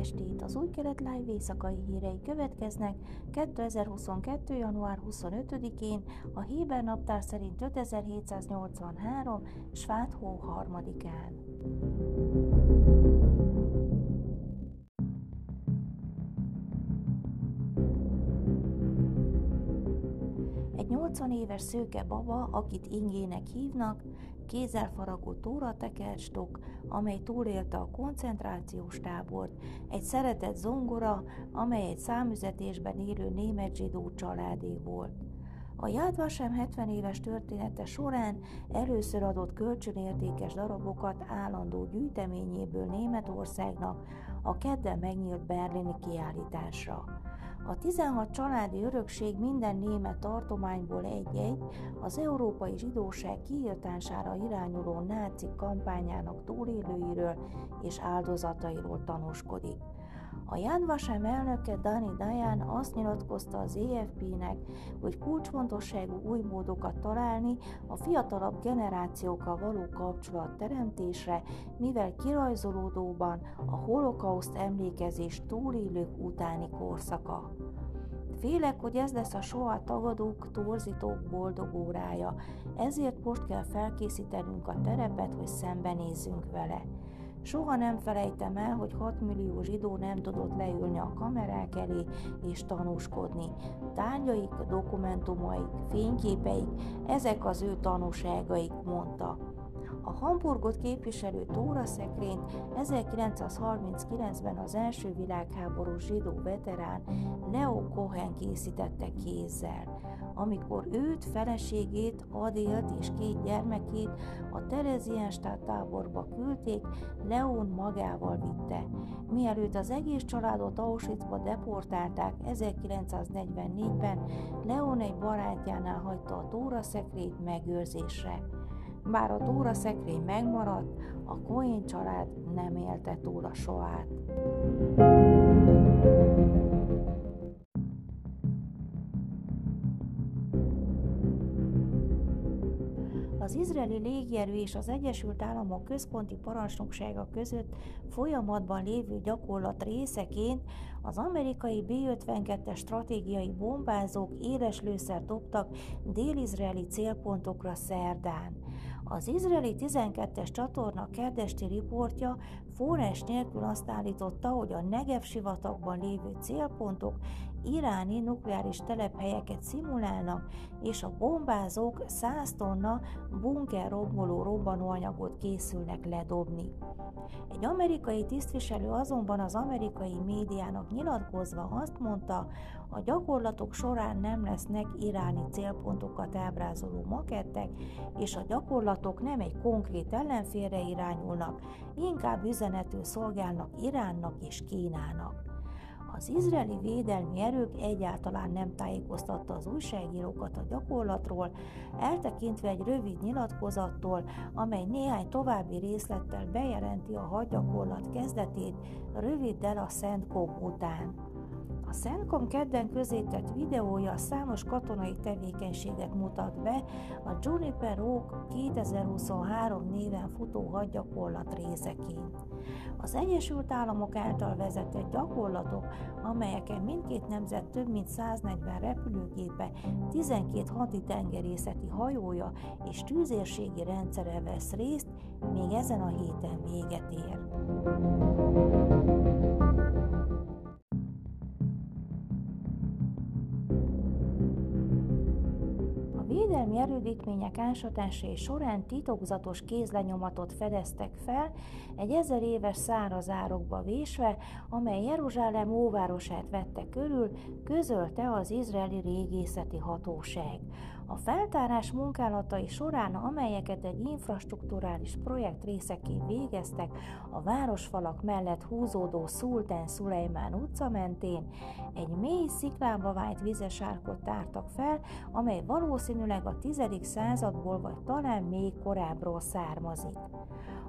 estét! Az új kelet live éjszakai hírei következnek 2022. január 25-én, a Héber naptár szerint 5783. Sváthó harmadikán. Egy 80 éves szőke baba, akit ingének hívnak, kézzel faragó tóratekercstok, amely túlélte a koncentrációs tábort, egy szeretett zongora, amely egy számüzetésben élő német zsidó családé volt. A Yad Vashem 70 éves története során először adott kölcsönértékes darabokat állandó gyűjteményéből Németországnak a kedden megnyílt berlini kiállításra. A 16 családi örökség minden német tartományból egy-egy az európai zsidóság kiirtására irányuló náci kampányának túlélőiről és áldozatairól tanúskodik. A Jan elnöke Dani Dayan azt nyilatkozta az EFP-nek, hogy kulcsfontosságú új módokat találni a fiatalabb generációkkal való kapcsolat teremtésre, mivel kirajzolódóban a holokauszt emlékezés túlélők utáni korszaka. Félek, hogy ez lesz a soha tagadók, torzítók boldog órája, ezért most kell felkészítenünk a terepet, hogy szembenézzünk vele. Soha nem felejtem el, hogy 6 millió zsidó nem tudott leülni a kamerák elé és tanúskodni. Tárgyaik, dokumentumaik, fényképeik, ezek az ő tanúságaik, mondta. A Hamburgot képviselő Tóra szekrényt 1939-ben az első világháború zsidó veterán Leo Cohen készítette kézzel. Amikor őt, feleségét, Adélt és két gyermekét a Terezienstadt táborba küldték, Leon magával vitte. Mielőtt az egész családot Auschwitzba deportálták 1944-ben, Leon egy barátjánál hagyta a Tóra szekrényt megőrzésre. Bár a Tóra szekrény megmaradt, a Cohen család nem élte túl a soát. Az izraeli légierő és az Egyesült Államok központi parancsnoksága között folyamatban lévő gyakorlat részeként az amerikai B-52-es stratégiai bombázók éles lőszer dobtak dél-izraeli célpontokra szerdán. Az izraeli 12-es csatorna kerdesti riportja forrás nélkül azt állította, hogy a Negev sivatagban lévő célpontok iráni nukleáris telephelyeket szimulálnak, és a bombázók 100 tonna bunker romboló robbanóanyagot készülnek ledobni. Egy amerikai tisztviselő azonban az amerikai médiának nyilatkozva azt mondta, a gyakorlatok során nem lesznek iráni célpontokat ábrázoló makettek, és a gyakorlatok nem egy konkrét ellenfélre irányulnak, inkább üzenetül szolgálnak Iránnak és Kínának. Az izraeli védelmi erők egyáltalán nem tájékoztatta az újságírókat a gyakorlatról, eltekintve egy rövid nyilatkozattól, amely néhány további részlettel bejelenti a hadgyakorlat kezdetét röviddel a Szentkom után. A Szentkom kedden közétett videója számos katonai tevékenységet mutat be a Juniper Oak 2023 néven futó hadgyakorlat részeként. Az Egyesült Államok által vezetett gyakorlatok, amelyeken mindkét nemzet több mint 140 repülőgépe, 12 haditengerészeti hajója és tűzérségi rendszere vesz részt, még ezen a héten véget ér. Védelmi erődítmények ásatásai során titokzatos kézlenyomatot fedeztek fel, egy ezer éves száraz árokba vésve, amely Jeruzsálem óvárosát vette körül, közölte az izraeli régészeti hatóság. A feltárás munkálatai során, amelyeket egy infrastruktúrális projekt részeként végeztek a városfalak mellett húzódó Szultán Szulejmán utca mentén, egy mély sziklába vájt vizes árkot tártak fel, amely valószínűleg a 10. századból vagy talán még korábbról származik.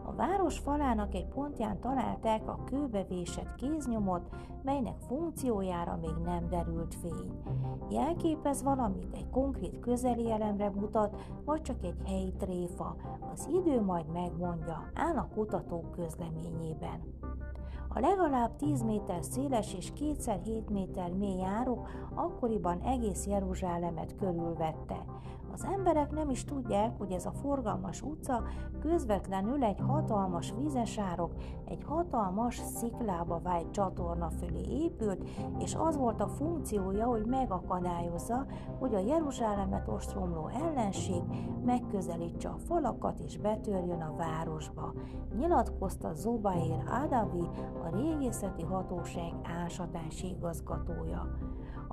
A város falának egy pontján találták a kőbevésett kéznyomot, melynek funkciójára még nem derült fény. Jelképez valamit, egy konkrét közeli elemre mutat, vagy csak egy helyi tréfa. Az idő majd megmondja, áll a kutatók közleményében. A legalább 10 méter széles és kétszer 7 méter mély árok akkoriban egész Jeruzsálemet körülvette. Az emberek nem is tudják, hogy ez a forgalmas utca közvetlenül egy hatalmas vízesárok, egy hatalmas sziklába vált csatorna fölé épült, és az volt a funkciója, hogy megakadályozza, hogy a Jeruzsálemet ostromló ellenség megközelítse a falakat és betörjön a városba. Nyilatkozta Zobair Adavi, a régészeti hatóság ásatási igazgatója.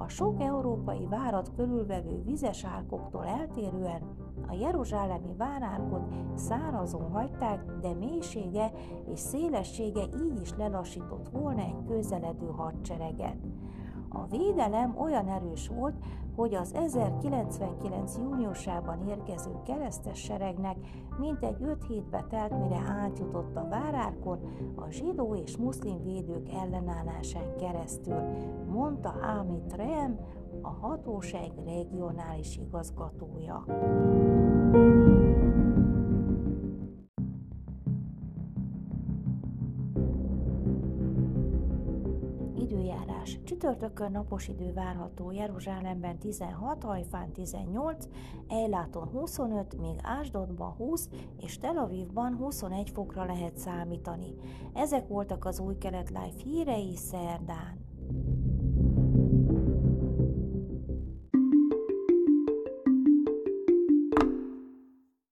A sok európai várat körülvevő vizes árkoktól eltérően a jeruzsálemi várárkot szárazon hagyták, de mélysége és szélessége így is lelassított volna egy közeledő hadsereget. A védelem olyan erős volt, hogy az 1099. júniusában érkező keresztes seregnek mintegy 5 hétbe telt, mire átjutott a várárkon a zsidó és muszlim védők ellenállásán keresztül, mondta Amit Rehem, a hatóság regionális igazgatója. Időjárás. Csütörtökön napos idő várható Jeruzsálemben 16, Hajfán 18, Ejláton 25, még Ásdodban 20 és Tel Avivban 21 fokra lehet számítani. Ezek voltak az új kelet live hírei szerdán.